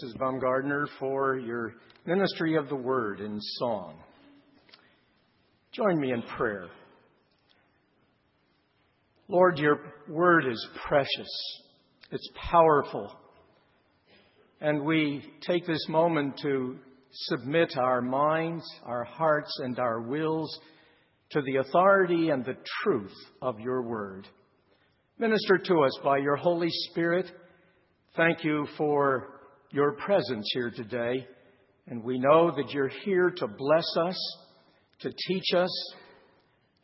Mrs. Baumgardner, for your ministry of the word in song. Join me in prayer. Lord, your word is precious, it's powerful, and we take this moment to submit our minds, our hearts, and our wills to the authority and the truth of your word. Minister to us by your Holy Spirit. Thank you for your presence here today. And we know that you're here to bless us, to teach us,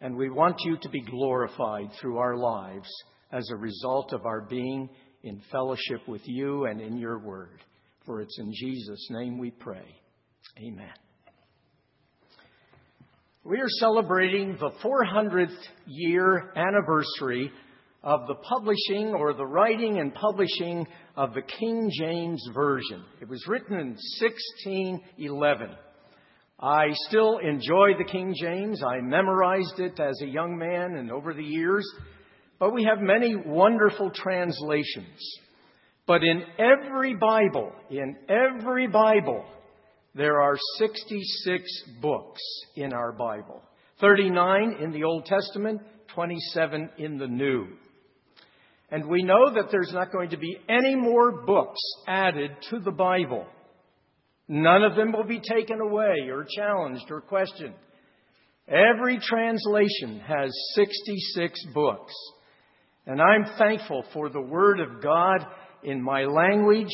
and we want you to be glorified through our lives as a result of our being in fellowship with you and in your word. For it's in Jesus' name we pray. Amen. We are celebrating the 400th year anniversary of the publishing or the writing and publishing of the King James Version. It was written in 1611. I still enjoy the King James. I memorized it as a young man and over the years. But we have many wonderful translations. But in every Bible, in every Bible, there are 66 books in our Bible 39 in the Old Testament, 27 in the New. And we know that there's not going to be any more books added to the Bible. None of them will be taken away or challenged or questioned. Every translation has 66 books. And I'm thankful for the Word of God in my language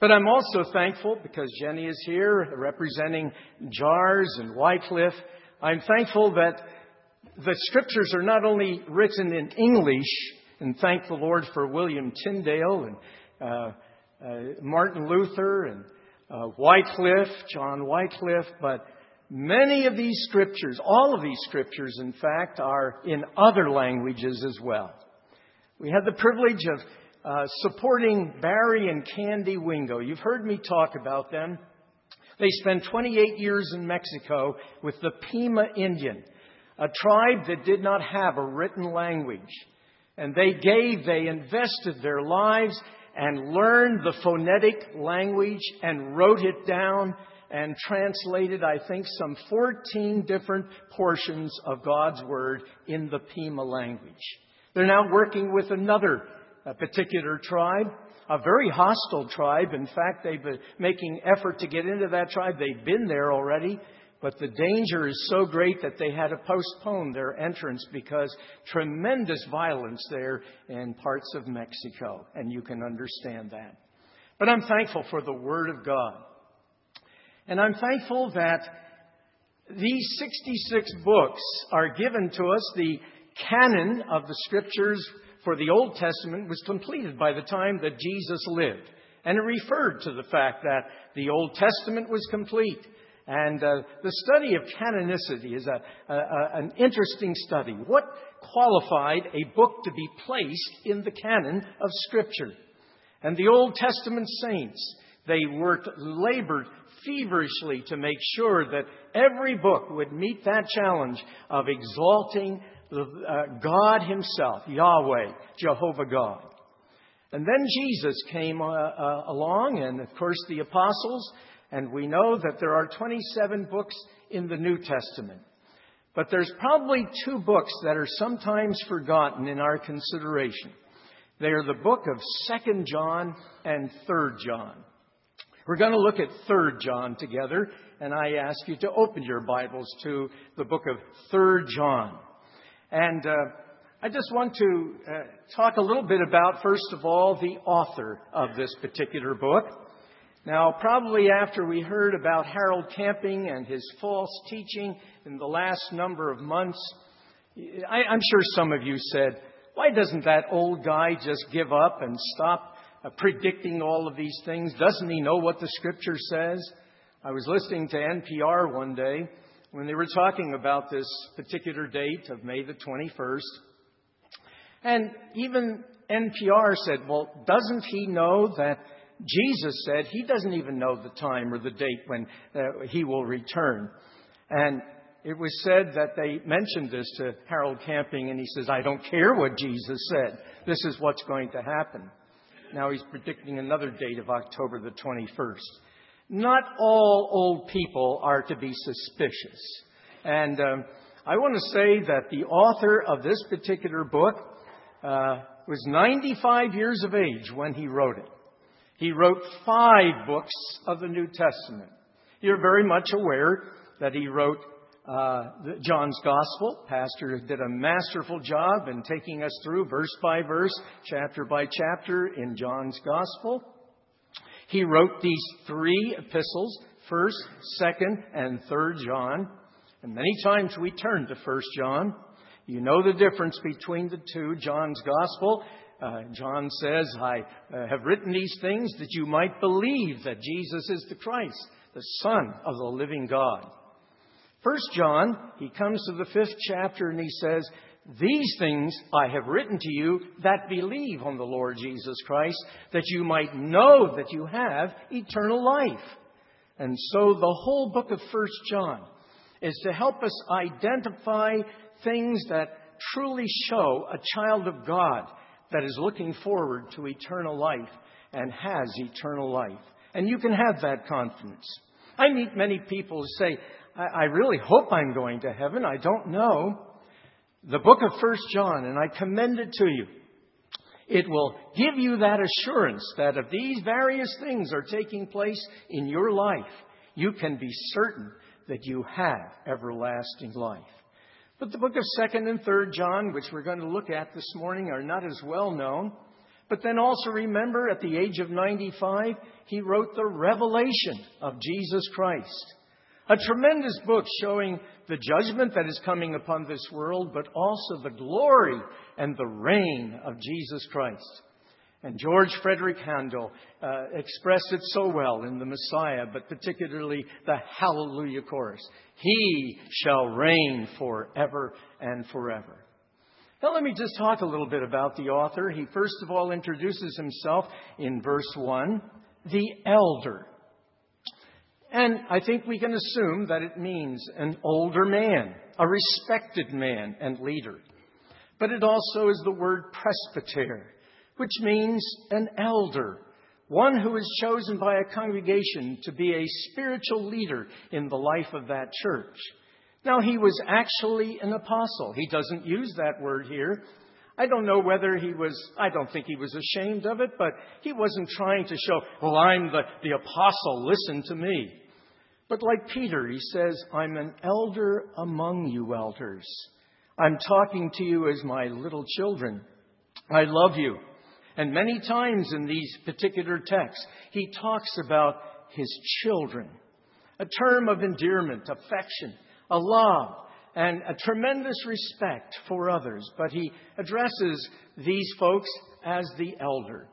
but I'm also thankful because Jenny is here representing JAARS and Wycliffe. I'm thankful that the scriptures are not only written in English, and thank the Lord for William Tyndale and uh, uh, Martin Luther and uh, Wycliffe, John Wycliffe, but many of these scriptures, all of these scriptures, in fact, are in other languages as well. We had the privilege of uh, supporting Barry and Candy Wingo. You've heard me talk about them. They spent 28 years in Mexico with the Pima Indian, a tribe that did not have a written language. And they gave, they invested their lives and learned the phonetic language and wrote it down and translated, I think, some 14 different portions of God's Word in the Pima language. They're now working with another a particular tribe, a very hostile tribe. In fact, they've been making effort to get into that tribe. They've been there already, but the danger is so great that they had to postpone their entrance because tremendous violence there in parts of Mexico, and you can understand that. But I'm thankful for the Word of God. And I'm thankful that these 66 books are given to us, the canon of the Scriptures for the Old Testament was completed by the time that Jesus lived. And it referred to the fact that the Old Testament was complete. And uh, the study of canonicity is a, a, a, an interesting study. What qualified a book to be placed in the canon of Scripture? And the Old Testament saints, they worked, labored feverishly to make sure that every book would meet that challenge of exalting uh, God Himself, Yahweh, Jehovah God. And then Jesus came uh, uh, along, and of course the apostles, and we know that there are 27 books in the New Testament. But there's probably two books that are sometimes forgotten in our consideration. They are the book of 2nd John and 3rd John. We're going to look at 3rd John together, and I ask you to open your Bibles to the book of 3rd John. And uh, I just want to uh, talk a little bit about, first of all, the author of this particular book. Now, probably after we heard about Harold Camping and his false teaching in the last number of months, I, I'm sure some of you said, why doesn't that old guy just give up and stop uh, predicting all of these things? Doesn't he know what the scripture says? I was listening to NPR one day, when they were talking about this particular date of May the 21st. And even NPR said, well, doesn't he know that Jesus said he doesn't even know the time or the date when uh, he will return? And it was said that they mentioned this to Harold Camping, and he says, I don't care what Jesus said. This is what's going to happen. Now he's predicting another date of October the 21st. Not all old people are to be suspicious. And um, I want to say that the author of this particular book uh, was 95 years of age when he wrote it. He wrote five books of the New Testament. You're very much aware that he wrote uh, John's Gospel. Pastor did a masterful job in taking us through verse by verse, chapter by chapter in John's Gospel. He wrote these three epistles, 1st, 2nd, and 3rd John. And many times we turn to 1st John. You know the difference between the two. John's Gospel, uh, John says, I uh, have written these things that you might believe that Jesus is the Christ, the Son of the living God. First John, he comes to the fifth chapter and he says, These things I have written to you that believe on the Lord Jesus Christ, that you might know that you have eternal life. And so the whole book of First John is to help us identify things that truly show a child of God that is looking forward to eternal life and has eternal life. And you can have that confidence. I meet many people who say, I, I really hope I'm going to heaven. I don't know. The book of First John, and I commend it to you. It will give you that assurance that if these various things are taking place in your life, you can be certain that you have everlasting life. But the book of 2nd and 3rd John, which we're going to look at this morning, are not as well known. But then also remember, at the age of 95, he wrote the revelation of Jesus Christ. A tremendous book showing the judgment that is coming upon this world, but also the glory and the reign of Jesus Christ. And George Frederick Handel uh, expressed it so well in the Messiah, but particularly the Hallelujah chorus. He shall reign forever and forever. Now, let me just talk a little bit about the author. He first of all introduces himself in verse 1, the elder. And I think we can assume that it means an older man, a respected man and leader. But it also is the word presbyter, which means an elder, one who is chosen by a congregation to be a spiritual leader in the life of that church. Now, he was actually an apostle. He doesn't use that word here. I don't know whether he was, I don't think he was ashamed of it, but he wasn't trying to show, well, I'm the, the apostle, listen to me. But like Peter, he says, I'm an elder among you elders. I'm talking to you as my little children. I love you. And many times in these particular texts, he talks about his children. A term of endearment, affection, a love, and a tremendous respect for others. But he addresses these folks as the elder.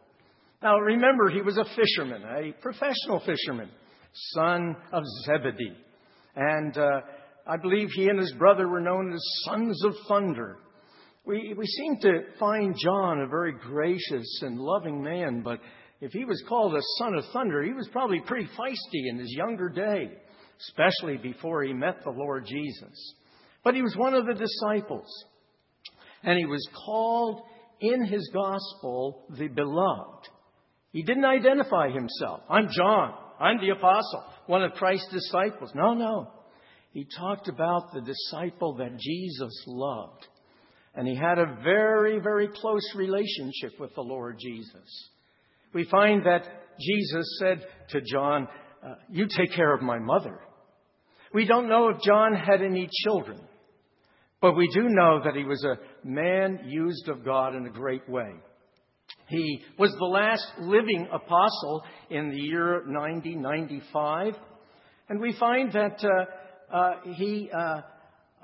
Now remember, he was a fisherman, a professional fisherman son of Zebedee. And uh, I believe he and his brother were known as sons of thunder. We, we seem to find John a very gracious and loving man, but if he was called a son of thunder, he was probably pretty feisty in his younger day, especially before he met the Lord Jesus. But he was one of the disciples, and he was called in his gospel the beloved. He didn't identify himself. I'm John. I'm the apostle, one of Christ's disciples. No, no. He talked about the disciple that Jesus loved. And he had a very, very close relationship with the Lord Jesus. We find that Jesus said to John, uh, You take care of my mother. We don't know if John had any children, but we do know that he was a man used of God in a great way. He was the last living apostle in the year 9095. And we find that uh, uh, he uh,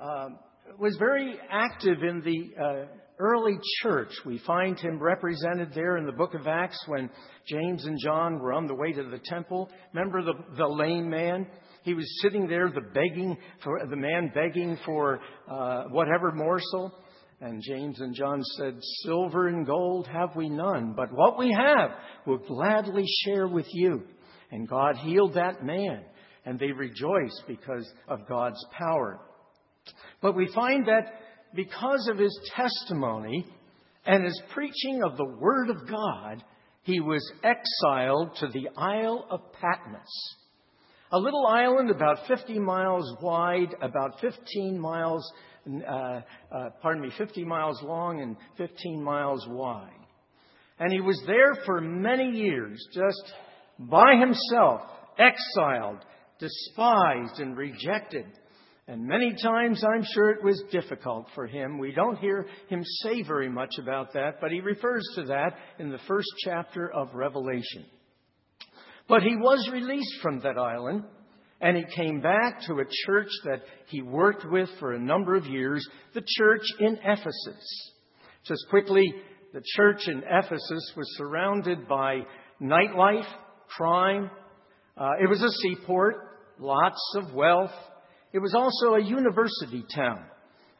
um, was very active in the uh, early church. We find him represented there in the book of Acts when James and John were on the way to the temple. Remember the, the lame man? He was sitting there, the begging for the man begging for uh, whatever morsel. And James and John said, Silver and gold have we none, but what we have we'll gladly share with you. And God healed that man, and they rejoiced because of God's power. But we find that because of his testimony and his preaching of the Word of God, he was exiled to the Isle of Patmos, a little island about 50 miles wide, about 15 miles, uh, uh, pardon me, 50 miles long and 15 miles wide. And he was there for many years, just by himself, exiled, despised, and rejected. And many times I'm sure it was difficult for him. We don't hear him say very much about that, but he refers to that in the first chapter of Revelation. But he was released from that island, and he came back to a church that he worked with for a number of years, the church in Ephesus. Just quickly, the church in Ephesus was surrounded by nightlife, crime. Uh, it was a seaport, lots of wealth. It was also a university town.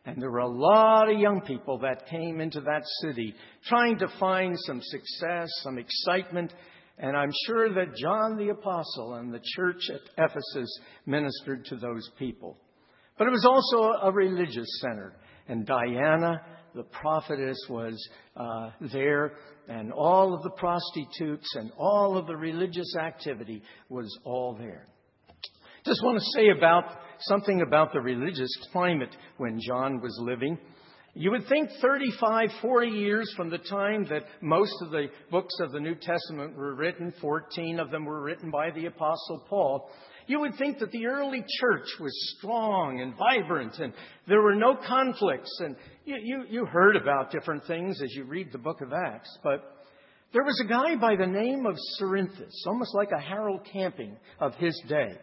And there were a lot of young people that came into that city trying to find some success, some excitement. And I'm sure that John the Apostle and the church at Ephesus ministered to those people. But it was also a religious center. And Diana, the prophetess, was uh, there. And all of the prostitutes and all of the religious activity was all there. Just want to say about something about the religious climate when John was living. You would think 35, 40 years from the time that most of the books of the New Testament were written, 14 of them were written by the Apostle Paul, you would think that the early church was strong and vibrant and there were no conflicts. And you, you, you heard about different things as you read the book of Acts, but there was a guy by the name of Cerinthus, almost like a Harold Camping of his day.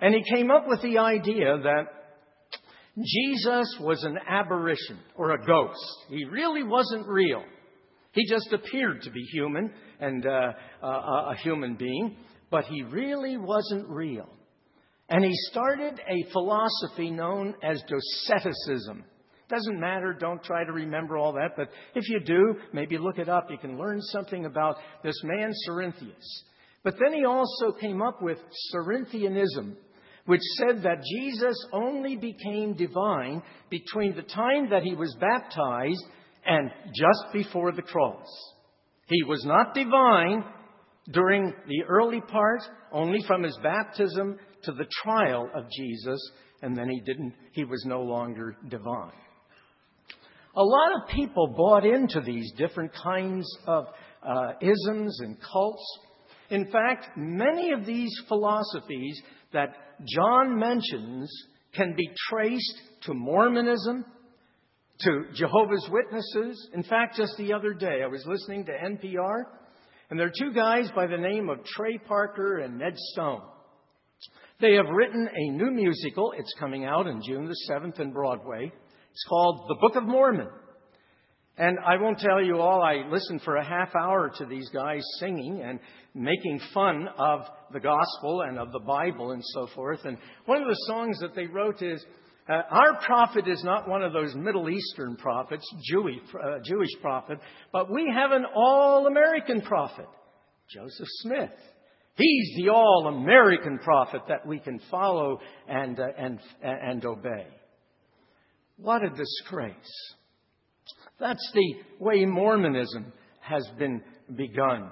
And he came up with the idea that Jesus was an aberration or a ghost. He really wasn't real. He just appeared to be human and uh, uh, a human being, but he really wasn't real. And he started a philosophy known as Doceticism. Doesn't matter, don't try to remember all that, but if you do, maybe look it up. You can learn something about this man, Cerinthus. But then he also came up with Cerinthianism, which said that Jesus only became divine between the time that he was baptized and just before the cross. He was not divine during the early part, only from his baptism to the trial of Jesus, and then he didn't, he was no longer divine. A lot of people bought into these different kinds of uh, isms and cults. In fact, many of these philosophies that John mentions can be traced to Mormonism, to Jehovah's Witnesses. In fact, just the other day, I was listening to NPR, and there are two guys by the name of Trey Parker and Ned Stone. They have written a new musical. It's coming out on June the 7th in Broadway. It's called The Book of Mormon. And I won't tell you all, I listened for a half hour to these guys singing and making fun of the gospel and of the Bible and so forth. And one of the songs that they wrote is, uh, Our prophet is not one of those Middle Eastern prophets, Jewish, uh, Jewish prophet, but we have an all American prophet, Joseph Smith. He's the all American prophet that we can follow and, uh, and, and obey. What a disgrace. That's the way Mormonism has been begun.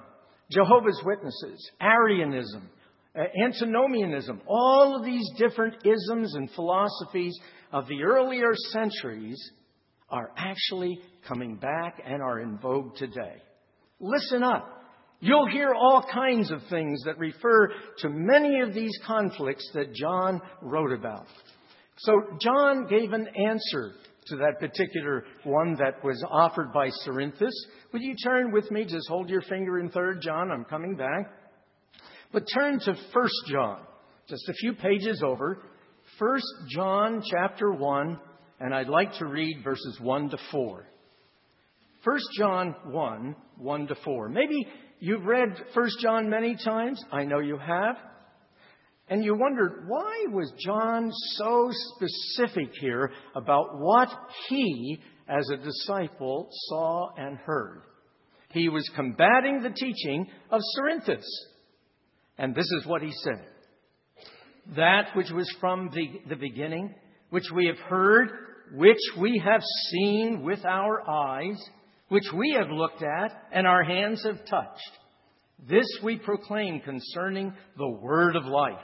Jehovah's Witnesses, Arianism, uh, antinomianism, all of these different isms and philosophies of the earlier centuries are actually coming back and are in vogue today. Listen up. You'll hear all kinds of things that refer to many of these conflicts that John wrote about. So John gave an answer to that particular one that was offered by Cerinthus. Would you turn with me? Just hold your finger in 3rd John. I'm coming back. But turn to 1st John, just a few pages over. 1st John chapter 1, and I'd like to read verses 1 to 4. 1 John 1, 1 to 4. Maybe you've read 1 John many times. I know you have. And you wondered, why was John so specific here about what he, as a disciple, saw and heard? He was combating the teaching of Cerinthus. And this is what he said That which was from the, the beginning, which we have heard, which we have seen with our eyes, which we have looked at and our hands have touched. This we proclaim concerning the word of life,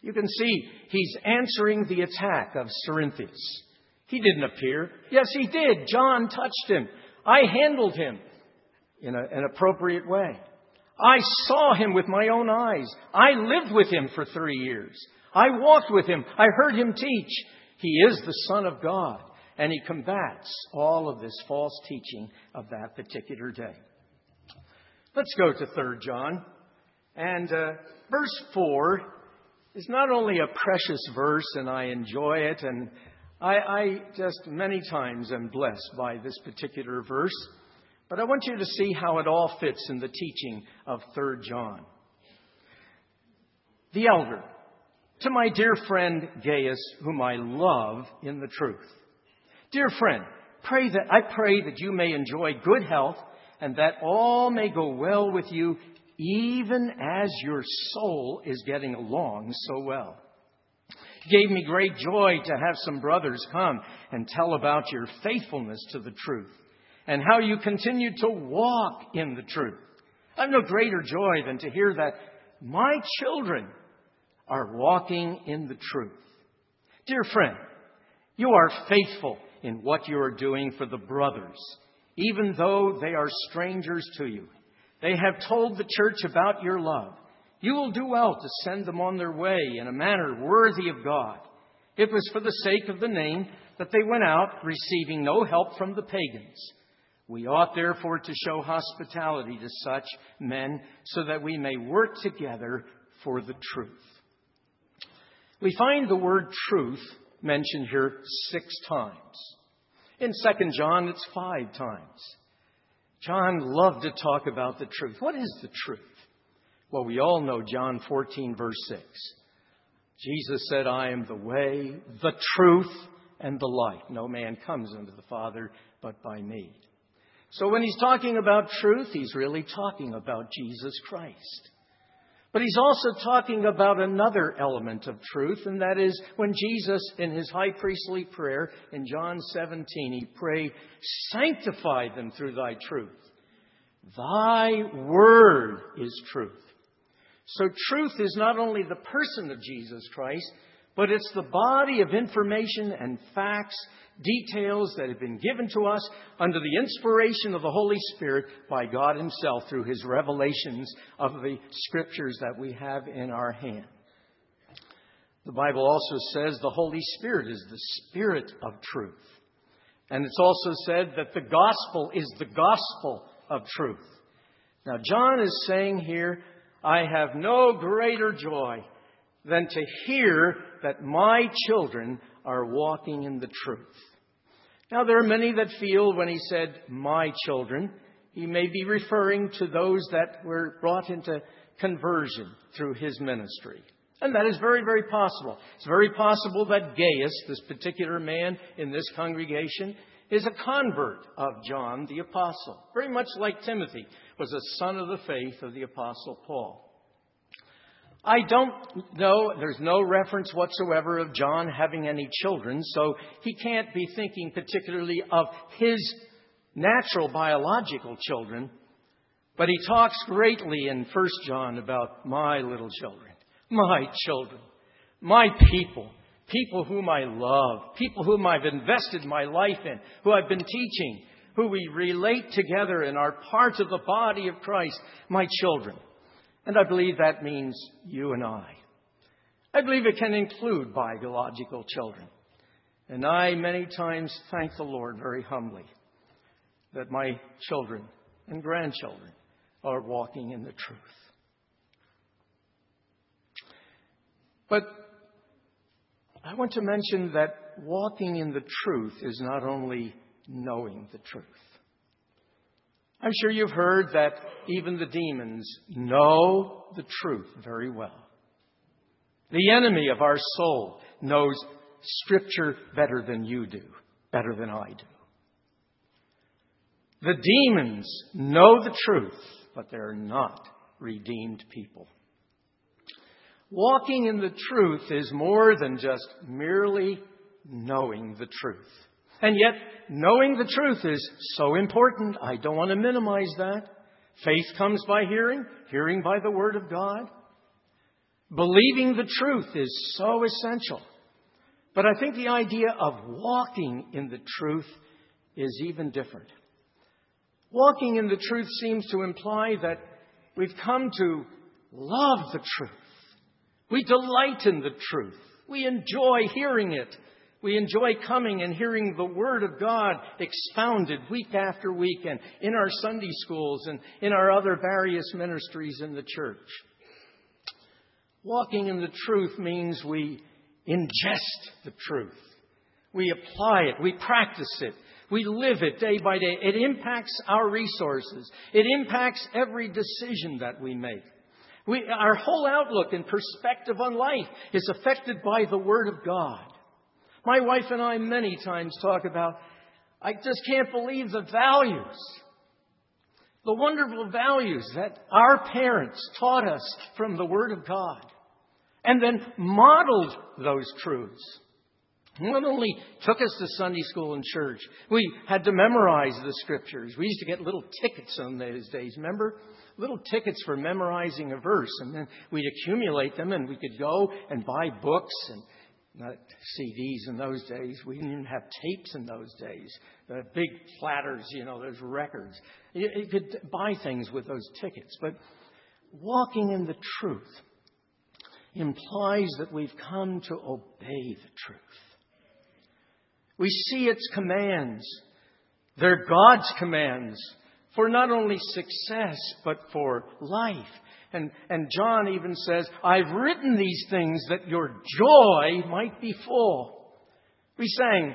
You can see he's answering the attack of Cerinthus. He didn't appear. Yes, he did. John touched him. I handled him in a, an appropriate way. I saw him with my own eyes. I lived with him for three years. I walked with him. I heard him teach. He is the Son of God. And he combats all of this false teaching of that particular day. Let's go to 3 John. And uh, verse 4 is not only a precious verse, and I enjoy it, and I, I just many times am blessed by this particular verse, but I want you to see how it all fits in the teaching of 3 John. The elder, to my dear friend Gaius, whom I love in the truth. Dear friend, pray that I pray that you may enjoy good health and that all may go well with you, even as your soul is getting along so well. It gave me great joy to have some brothers come and tell about your faithfulness to the truth and how you continue to walk in the truth. I have no greater joy than to hear that my children are walking in the truth. Dear friend, you are faithful in what you are doing for the brothers even though they are strangers to you. They have told the church about your love. You will do well to send them on their way in a manner worthy of God. It was for the sake of the name that they went out, receiving no help from the pagans. We ought therefore to show hospitality to such men so that we may work together for the truth. We find the word truth mentioned here six times. In 2 John, it's five times. John loved to talk about the truth. What is the truth? Well, we all know John 14, verse 6. Jesus said, I am the way, the truth, and the life. No man comes unto the Father but by me. So when he's talking about truth, he's really talking about Jesus Christ. But he's also talking about another element of truth, and that is when Jesus, in his high priestly prayer in John 17, he prayed, Sanctify them through thy truth. Thy word is truth. So truth is not only the person of Jesus Christ, but it's the body of information and facts details that have been given to us under the inspiration of the Holy Spirit by God Himself through His revelations of the scriptures that we have in our hand. The Bible also says the Holy Spirit is the Spirit of truth. And it's also said that the gospel is the gospel of truth. Now, John is saying here, I have no greater joy than to hear that my children are walking in the truth. Now, there are many that feel when he said, my children, he may be referring to those that were brought into conversion through his ministry. And that is very, very possible. It's very possible that Gaius, this particular man in this congregation, is a convert of John the Apostle. Very much like Timothy was a son of the faith of the Apostle Paul. I don't know, there's no reference whatsoever of John having any children, so he can't be thinking particularly of his natural biological children. But he talks greatly in 1 John about my little children, my children, my people, people whom I love, people whom I've invested my life in, who I've been teaching, who we relate together and are part of the body of Christ, my children. And I believe that means you and I. I believe it can include biological children. And I many times thank the Lord very humbly that my children and grandchildren are walking in the truth. But I want to mention that walking in the truth is not only knowing the truth. I'm sure you've heard that even the demons know the truth very well. The enemy of our soul knows Scripture better than you do, better than I do. The demons know the truth, but they're not redeemed people. Walking in the truth is more than just merely knowing the truth. And yet, knowing the truth is so important. I don't want to minimize that. Faith comes by hearing, hearing by the Word of God. Believing the truth is so essential. But I think the idea of walking in the truth is even different. Walking in the truth seems to imply that we've come to love the truth. We delight in the truth. We enjoy hearing it. We enjoy coming and hearing the Word of God expounded week after week and in our Sunday schools and in our other various ministries in the church. Walking in the truth means we ingest the truth. We apply it. We practice it. We live it day by day. It impacts our resources. It impacts every decision that we make. We, our whole outlook and perspective on life is affected by the Word of God. My wife and I many times talk about, I just can't believe the values, the wonderful values that our parents taught us from the Word of God and then modeled those truths. Not only took us to Sunday school and church, we had to memorize the scriptures. We used to get little tickets on those days, remember? Little tickets for memorizing a verse, and then we'd accumulate them, and we could go and buy books and not CDs in those days. We didn't even have tapes in those days. The big platters, you know, those records. You, you could buy things with those tickets. But walking in the truth implies that we've come to obey the truth. We see its commands. They're God's commands for not only success, but for life. And, and John even says, I've written these things that your joy might be full. We sang,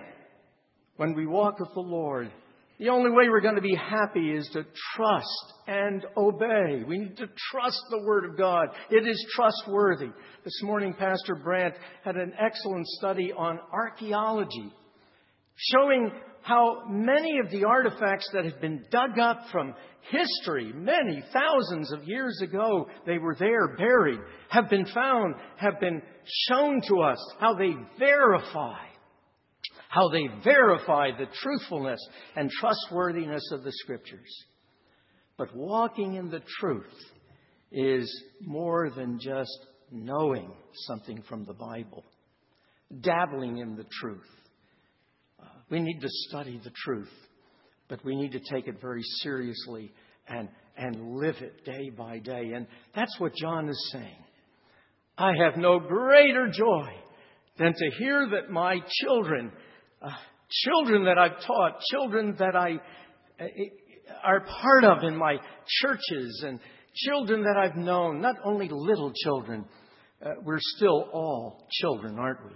when we walk with the Lord, the only way we're going to be happy is to trust and obey. We need to trust the Word of God. It is trustworthy. This morning, Pastor Brandt had an excellent study on archaeology, showing how many of the artifacts that had been dug up from history, many thousands of years ago, they were there buried, have been found, have been shown to us, how they verify how they verify the truthfulness and trustworthiness of the Scriptures. But walking in the truth is more than just knowing something from the Bible, dabbling in the truth. We need to study the truth, but we need to take it very seriously and, and live it day by day. And that's what John is saying. I have no greater joy than to hear that my children uh, children that I've taught, children that I uh, are part of in my churches, and children that I've known, not only little children, uh, we're still all children, aren't we?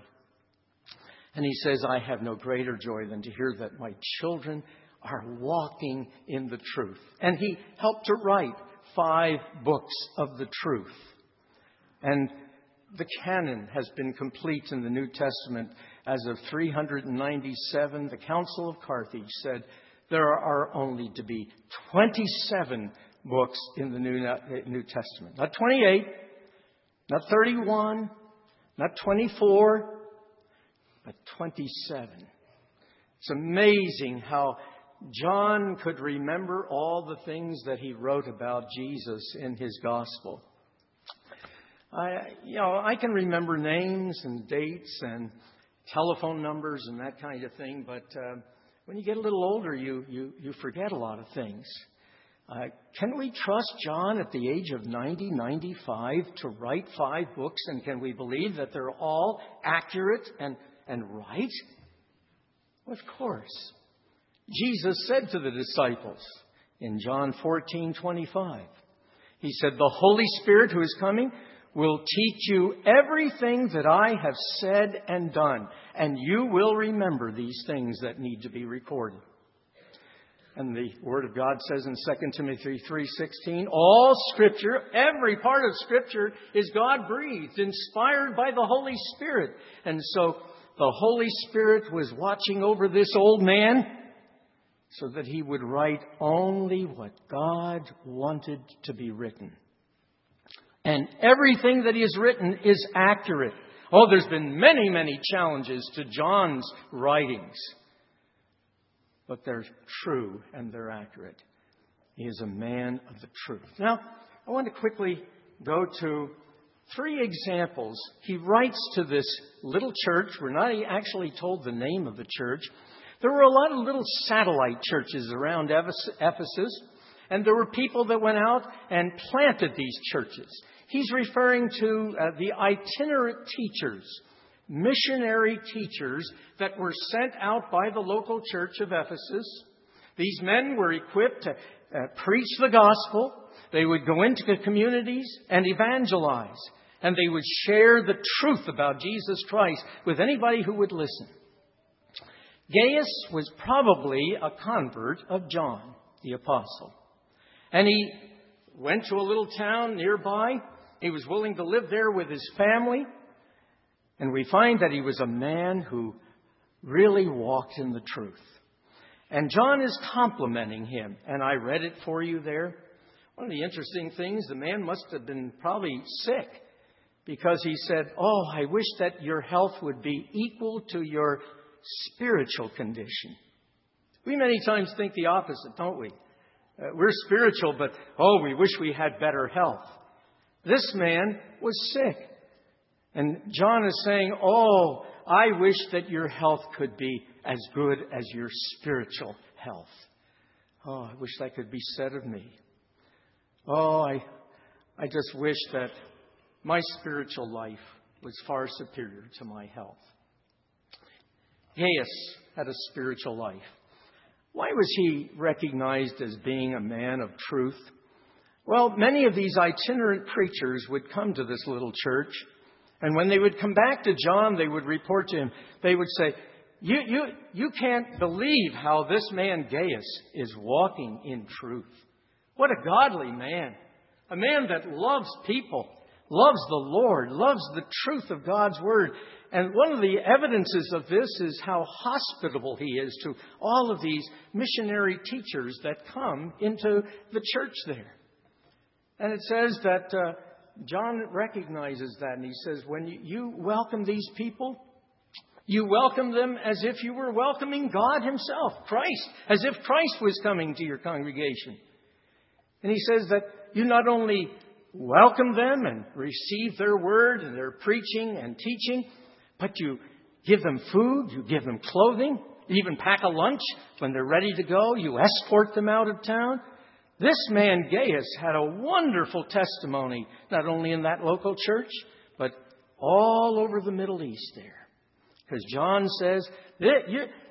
And he says, I have no greater joy than to hear that my children are walking in the truth. And he helped to write five books of the truth. And the canon has been complete in the New Testament as of 397. The Council of Carthage said there are only to be 27 books in the New, New Testament. Not 28, not 31, not 24, but 27. It's amazing how John could remember all the things that he wrote about Jesus in his gospel. I, you know, I can remember names and dates and telephone numbers and that kind of thing, but uh, when you get a little older, you, you, you forget a lot of things. Uh, can we trust John at the age of 90, 95 to write five books, and can we believe that they're all accurate and, and right? Of course. Jesus said to the disciples in John 14, 25, He said, The Holy Spirit who is coming will teach you everything that I have said and done, and you will remember these things that need to be recorded. And the Word of God says in 2 Timothy 3.16, all Scripture, every part of Scripture is God-breathed, inspired by the Holy Spirit. And so the Holy Spirit was watching over this old man so that he would write only what God wanted to be written. And everything that he has written is accurate. Oh, there's been many, many challenges to John's writings but they're true and they're accurate. He is a man of the truth. Now, I want to quickly go to three examples. He writes to this little church. We're not actually told the name of the church. There were a lot of little satellite churches around Ephesus, and there were people that went out and planted these churches. He's referring to uh, the itinerant teachers missionary teachers that were sent out by the local church of Ephesus. These men were equipped to uh, preach the gospel. They would go into the communities and evangelize. And they would share the truth about Jesus Christ with anybody who would listen. Gaius was probably a convert of John the Apostle. And he went to a little town nearby. He was willing to live there with his family. And we find that he was a man who really walked in the truth. And John is complimenting him, and I read it for you there. One of the interesting things, the man must have been probably sick because he said, Oh, I wish that your health would be equal to your spiritual condition. We many times think the opposite, don't we? Uh, we're spiritual, but oh, we wish we had better health. This man was sick. And John is saying, Oh, I wish that your health could be as good as your spiritual health. Oh, I wish that could be said of me. Oh, I, I just wish that my spiritual life was far superior to my health. Gaius had a spiritual life. Why was he recognized as being a man of truth? Well, many of these itinerant preachers would come to this little church and when they would come back to John, they would report to him, they would say, you, you, you can't believe how this man Gaius is walking in truth. What a godly man. A man that loves people, loves the Lord, loves the truth of God's Word. And one of the evidences of this is how hospitable he is to all of these missionary teachers that come into the church there. And it says that uh, John recognizes that and he says, when you welcome these people, you welcome them as if you were welcoming God Himself, Christ, as if Christ was coming to your congregation. And he says that you not only welcome them and receive their word and their preaching and teaching, but you give them food, you give them clothing, you even pack a lunch when they're ready to go, you escort them out of town. This man, Gaius, had a wonderful testimony, not only in that local church, but all over the Middle East there. Because John says,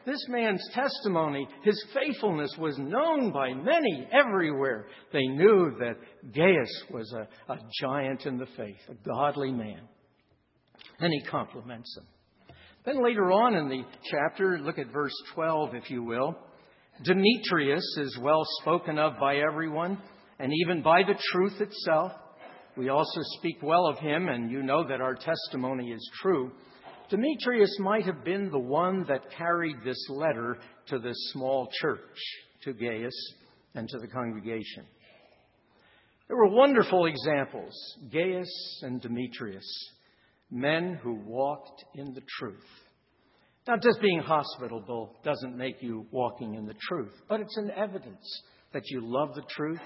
this man's testimony, his faithfulness was known by many everywhere. They knew that Gaius was a, a giant in the faith, a godly man. And he compliments him. Then later on in the chapter, look at verse 12, if you will. Demetrius is well spoken of by everyone, and even by the truth itself. We also speak well of him, and you know that our testimony is true. Demetrius might have been the one that carried this letter to this small church, to Gaius and to the congregation. There were wonderful examples Gaius and Demetrius, men who walked in the truth. Now, just being hospitable doesn't make you walking in the truth, but it's an evidence that you love the truth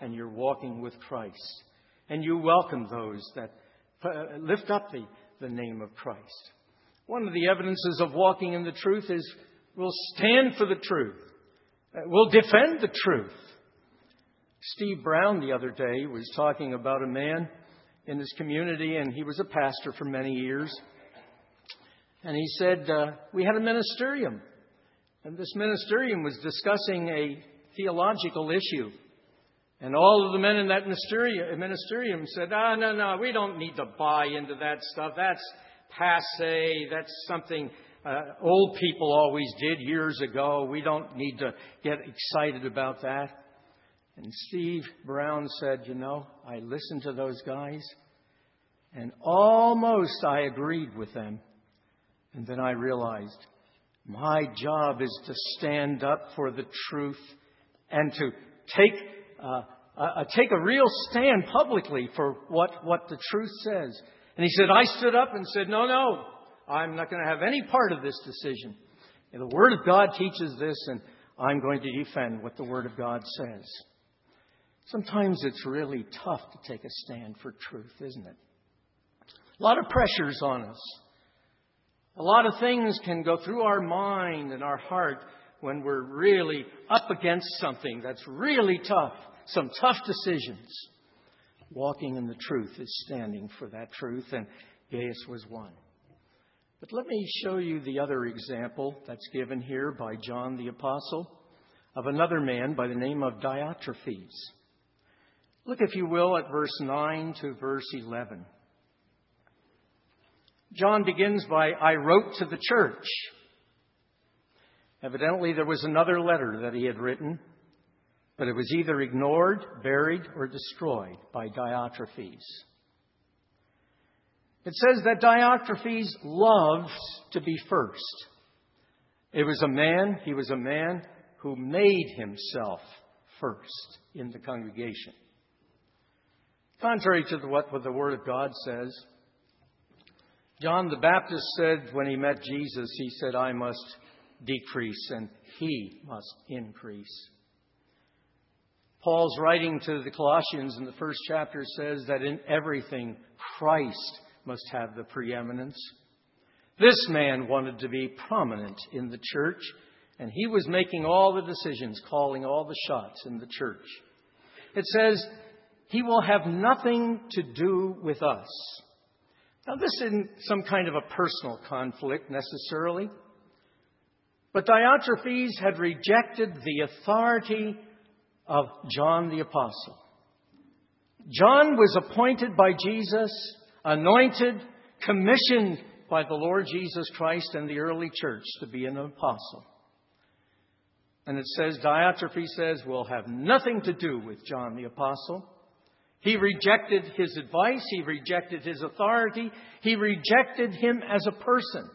and you're walking with Christ. And you welcome those that uh, lift up the, the name of Christ. One of the evidences of walking in the truth is we'll stand for the truth, uh, we'll defend the truth. Steve Brown the other day was talking about a man in his community, and he was a pastor for many years. And he said, uh, We had a ministerium. And this ministerium was discussing a theological issue. And all of the men in that ministerium said, Ah, no, no, we don't need to buy into that stuff. That's passe. That's something uh, old people always did years ago. We don't need to get excited about that. And Steve Brown said, You know, I listened to those guys, and almost I agreed with them. And then I realized my job is to stand up for the truth and to take, uh, uh, take a real stand publicly for what, what the truth says. And he said, I stood up and said, No, no, I'm not going to have any part of this decision. And the Word of God teaches this, and I'm going to defend what the Word of God says. Sometimes it's really tough to take a stand for truth, isn't it? A lot of pressures on us. A lot of things can go through our mind and our heart when we're really up against something that's really tough, some tough decisions. Walking in the truth is standing for that truth, and Gaius was one. But let me show you the other example that's given here by John the Apostle of another man by the name of Diotrephes. Look, if you will, at verse 9 to verse 11. John begins by, I wrote to the church. Evidently, there was another letter that he had written, but it was either ignored, buried, or destroyed by Diotrephes. It says that Diotrephes loves to be first. It was a man, he was a man who made himself first in the congregation. Contrary to what the Word of God says, John the Baptist said when he met Jesus, he said, I must decrease and he must increase. Paul's writing to the Colossians in the first chapter says that in everything Christ must have the preeminence. This man wanted to be prominent in the church, and he was making all the decisions, calling all the shots in the church. It says, He will have nothing to do with us. Now, this isn't some kind of a personal conflict necessarily, but Diotrephes had rejected the authority of John the Apostle. John was appointed by Jesus anointed, commissioned by the Lord Jesus Christ and the early church to be an apostle. And it says, Diotrephes says, we'll have nothing to do with John the apostle. He rejected his advice. He rejected his authority. He rejected him as a person.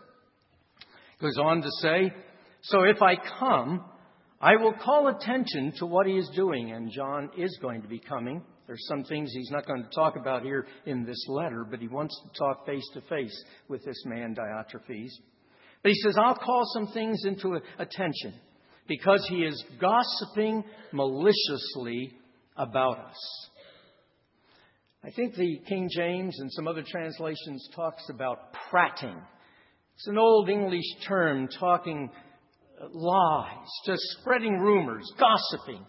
Goes on to say, so if I come, I will call attention to what he is doing. And John is going to be coming. There's some things he's not going to talk about here in this letter, but he wants to talk face to face with this man, Diotrephes. But he says, I'll call some things into attention because he is gossiping maliciously about us. I think the King James and some other translations talks about prating. It's an old English term talking lies, just spreading rumors, gossiping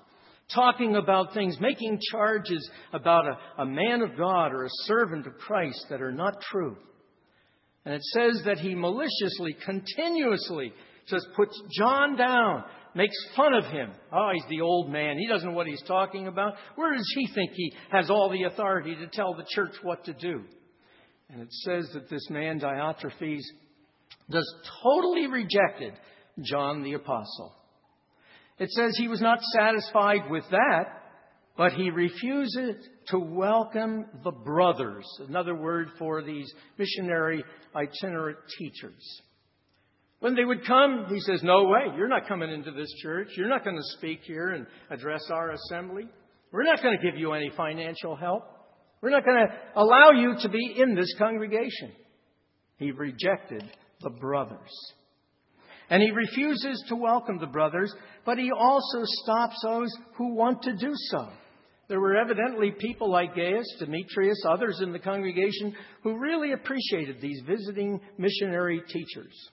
talking about things, making charges about a, a man of God or a servant of Christ that are not true. And it says that he maliciously, continuously just puts John down, makes fun of him. Oh, he's the old man. He doesn't know what he's talking about. Where does he think he has all the authority to tell the church what to do? And it says that this man, Diotrephes, does totally rejected John the Apostle. It says he was not satisfied with that, but he refuses to welcome the brothers, another word for these missionary itinerant teachers. When they would come, he says, No way, you're not coming into this church. You're not going to speak here and address our assembly. We're not going to give you any financial help. We're not going to allow you to be in this congregation. He rejected the brothers. And he refuses to welcome the brothers, but he also stops those who want to do so. There were evidently people like Gaius, Demetrius, others in the congregation who really appreciated these visiting missionary teachers.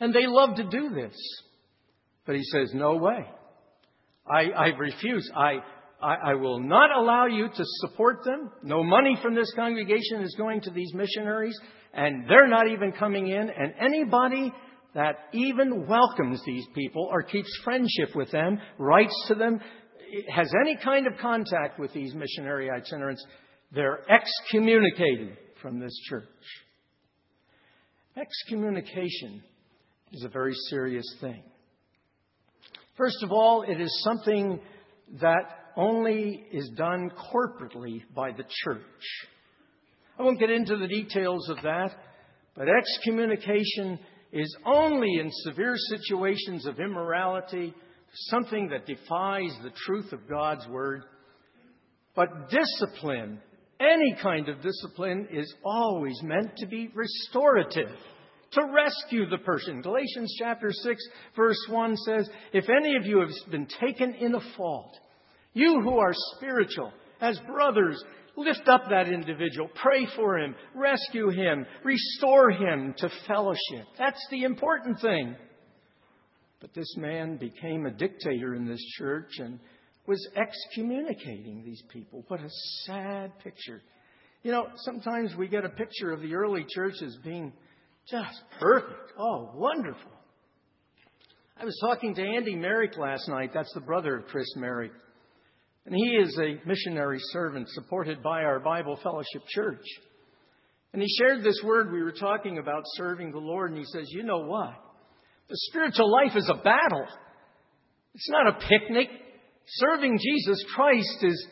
And they loved to do this. But he says, No way. I, I refuse. I, I, I will not allow you to support them. No money from this congregation is going to these missionaries, and they're not even coming in. And anybody that even welcomes these people or keeps friendship with them, writes to them, has any kind of contact with these missionary itinerants, they're excommunicated from this church. Excommunication is a very serious thing. First of all, it is something that only is done corporately by the church. I won't get into the details of that, but excommunication is only in severe situations of immorality, something that defies the truth of God's Word. But discipline, any kind of discipline, is always meant to be restorative, to rescue the person. Galatians chapter 6, verse 1 says, If any of you has been taken in a fault, you who are spiritual, as brothers, lift up that individual, pray for him, rescue him, restore him to fellowship. That's the important thing. But this man became a dictator in this church and was excommunicating these people. What a sad picture. You know, sometimes we get a picture of the early church as being just perfect. Oh, wonderful. I was talking to Andy Merrick last night. That's the brother of Chris Merrick. And he is a missionary servant supported by our Bible Fellowship Church. And he shared this word we were talking about serving the Lord, and he says, You know what? The spiritual life is a battle. It's not a picnic. Serving Jesus Christ is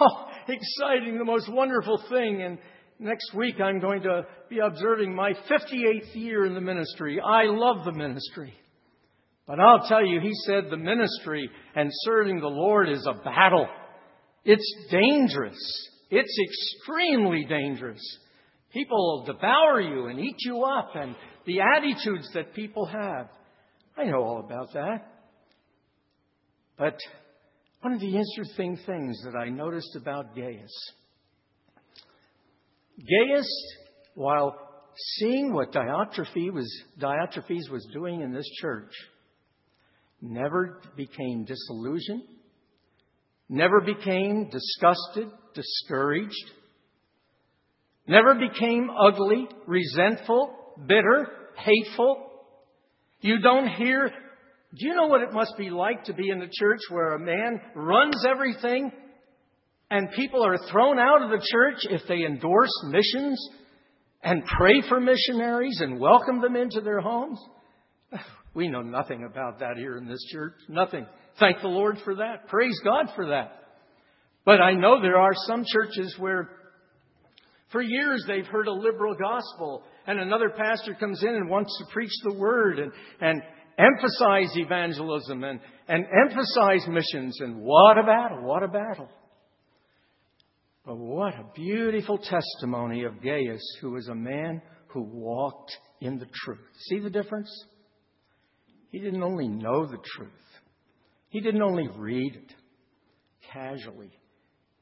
oh, exciting, the most wonderful thing. And next week I'm going to be observing my 58th year in the ministry. I love the ministry. But I'll tell you, he said the ministry and serving the Lord is a battle. It's dangerous. It's extremely dangerous. People will devour you and eat you up, and the attitudes that people have. I know all about that. But one of the interesting things that I noticed about Gaius, Gaius, while seeing what Diotrephes was, Diotrephes was doing in this church, never became disillusioned, never became disgusted, discouraged, never became ugly, resentful, bitter, hateful. You don't hear, do you know what it must be like to be in a church where a man runs everything and people are thrown out of the church if they endorse missions and pray for missionaries and welcome them into their homes? We know nothing about that here in this church. Nothing. Thank the Lord for that. Praise God for that. But I know there are some churches where for years they've heard a liberal gospel and another pastor comes in and wants to preach the word and, and emphasize evangelism and, and emphasize missions. And what a battle! What a battle! But what a beautiful testimony of Gaius, who was a man who walked in the truth. See the difference? He didn't only know the truth, he didn't only read it casually,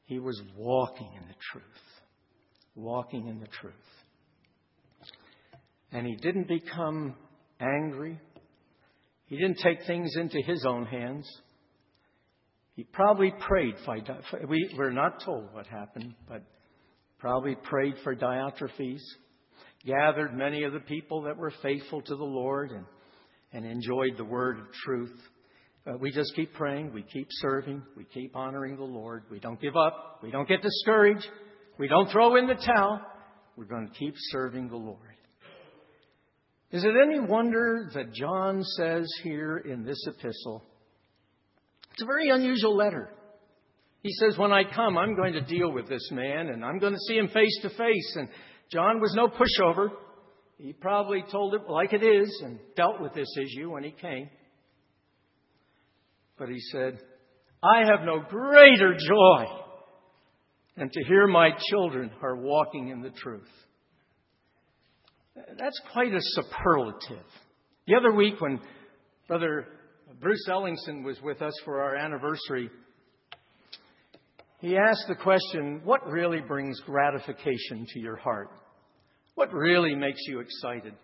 he was walking in the truth. Walking in the truth. And he didn't become angry. He didn't take things into his own hands. He probably prayed. For, we, we're not told what happened, but probably prayed for Diotrephes, gathered many of the people that were faithful to the Lord and and enjoyed the word of truth. Uh, we just keep praying, we keep serving, we keep honoring the Lord. We don't give up, we don't get discouraged, we don't throw in the towel. We're going to keep serving the Lord. Is it any wonder that John says here in this epistle, it's a very unusual letter. He says, When I come, I'm going to deal with this man and I'm going to see him face to face. And John was no pushover. He probably told it like it is and dealt with this issue when he came. But he said, I have no greater joy than to hear my children are walking in the truth. That's quite a superlative. The other week, when Brother Bruce Ellingson was with us for our anniversary, he asked the question, What really brings gratification to your heart? What really makes you excited?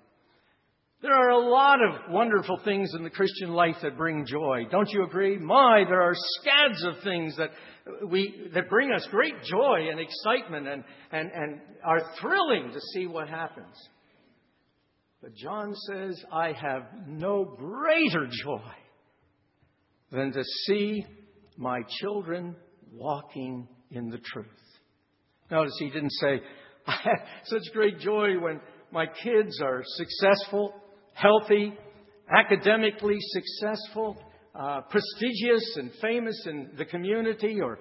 There are a lot of wonderful things in the Christian life that bring joy. Don't you agree? My, there are scads of things that we that bring us great joy and excitement and, and, and are thrilling to see what happens. But John says, I have no greater joy than to see my children walking in the truth. Notice he didn't say, I have such great joy when my kids are successful, healthy, academically successful, uh, prestigious and famous in the community, or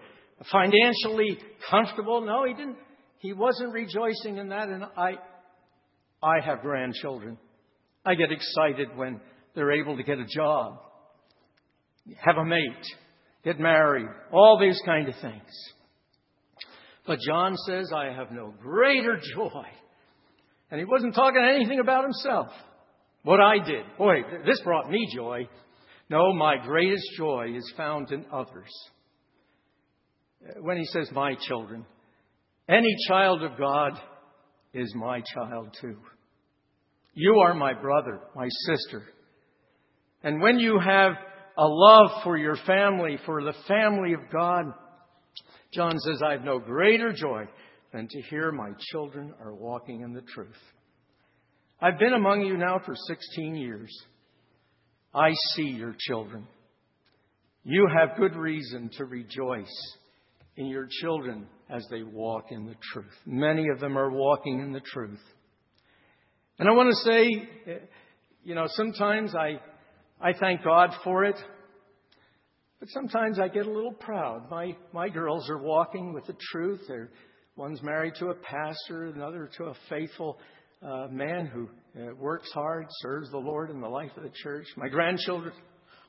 financially comfortable. No, he didn't. He wasn't rejoicing in that. And I, I have grandchildren. I get excited when they're able to get a job, have a mate, get married, all these kind of things. But John says, I have no greater joy. And he wasn't talking anything about himself. What I did. Boy, this brought me joy. No, my greatest joy is found in others. Uh, when he says, my children, any child of God is my child too. You are my brother, my sister. And when you have a love for your family, for the family of God, John says, I have no greater joy than to hear my children are walking in the truth. I've been among you now for 16 years. I see your children. You have good reason to rejoice in your children as they walk in the truth. Many of them are walking in the truth. And I want to say, you know, sometimes I, I thank God for it, but sometimes I get a little proud. My, my girls are walking with the truth. They're, one's married to a pastor, another to a faithful uh, man who uh, works hard, serves the Lord in the life of the church. My grandchildren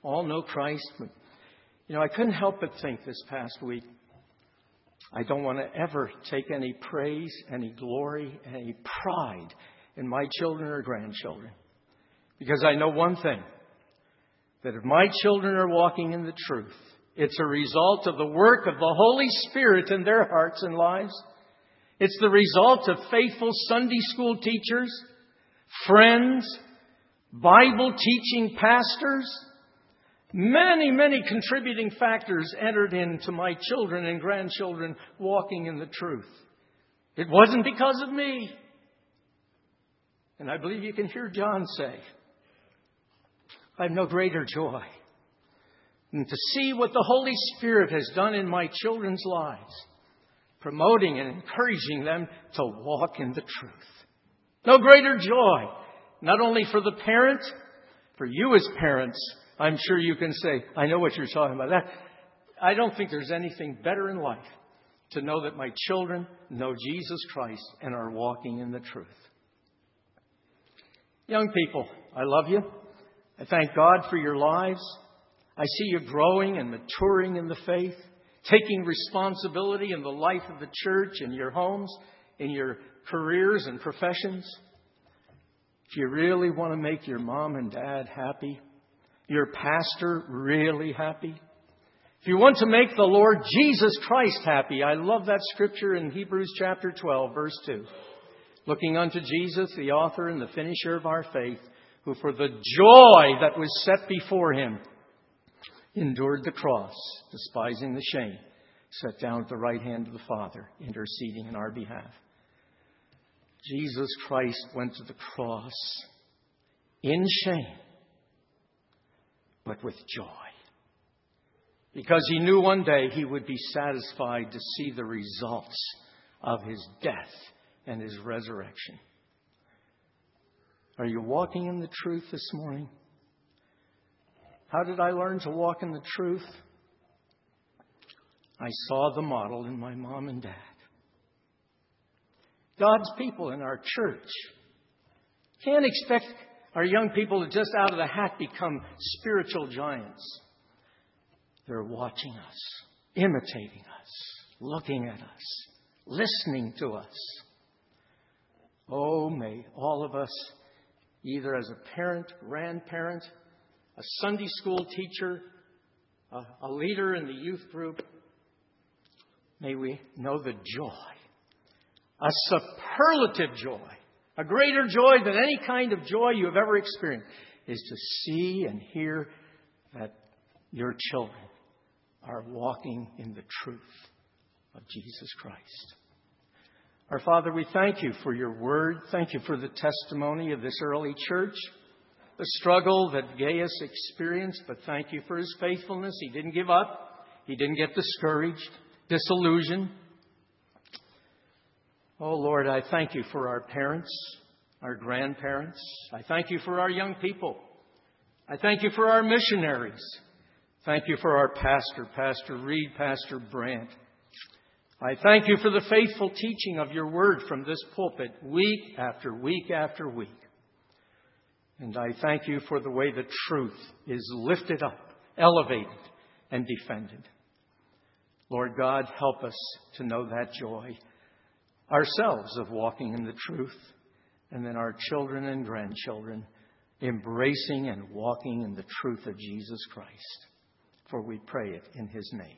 all know Christ. But, you know, I couldn't help but think this past week, I don't want to ever take any praise, any glory, any pride in my children or grandchildren. Because I know one thing that if my children are walking in the truth, it's a result of the work of the Holy Spirit in their hearts and lives. It's the result of faithful Sunday school teachers, friends, Bible teaching pastors. Many, many contributing factors entered into my children and grandchildren walking in the truth. It wasn't because of me. And I believe you can hear John say, I have no greater joy than to see what the Holy Spirit has done in my children's lives promoting and encouraging them to walk in the truth. No greater joy, not only for the parent, for you as parents, I'm sure you can say, I know what you're talking about. That, I don't think there's anything better in life to know that my children know Jesus Christ and are walking in the truth. Young people, I love you. I thank God for your lives. I see you growing and maturing in the faith taking responsibility in the life of the church, in your homes, in your careers and professions. If you really want to make your mom and dad happy, your pastor really happy, if you want to make the Lord Jesus Christ happy, I love that scripture in Hebrews chapter 12, verse 2. Looking unto Jesus, the author and the finisher of our faith, who for the joy that was set before him endured the cross, despising the shame, sat down at the right hand of the Father, interceding in our behalf. Jesus Christ went to the cross in shame, but with joy. Because he knew one day he would be satisfied to see the results of his death and his resurrection. Are you walking in the truth this morning? How did I learn to walk in the truth? I saw the model in my mom and dad. God's people in our church can't expect our young people to just out of the hat become spiritual giants. They're watching us, imitating us, looking at us, listening to us. Oh, may all of us, either as a parent, grandparent, a Sunday school teacher, a, a leader in the youth group, may we know the joy, a superlative joy, a greater joy than any kind of joy you have ever experienced, is to see and hear that your children are walking in the truth of Jesus Christ. Our Father, we thank you for your word. Thank you for the testimony of this early church the struggle that Gaius experienced, but thank you for his faithfulness. He didn't give up, he didn't get discouraged, disillusioned. Oh Lord, I thank you for our parents. our grandparents. I thank you for our young people. I thank you for our missionaries. Thank you for our pastor, Pastor Reed, Pastor Brandt. I thank you for the faithful teaching of your word from this pulpit week after week after week. And I thank you for the way the truth is lifted up, elevated, and defended. Lord God, help us to know that joy ourselves of walking in the truth, and then our children and grandchildren embracing and walking in the truth of Jesus Christ. For we pray it in his name.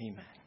Amen.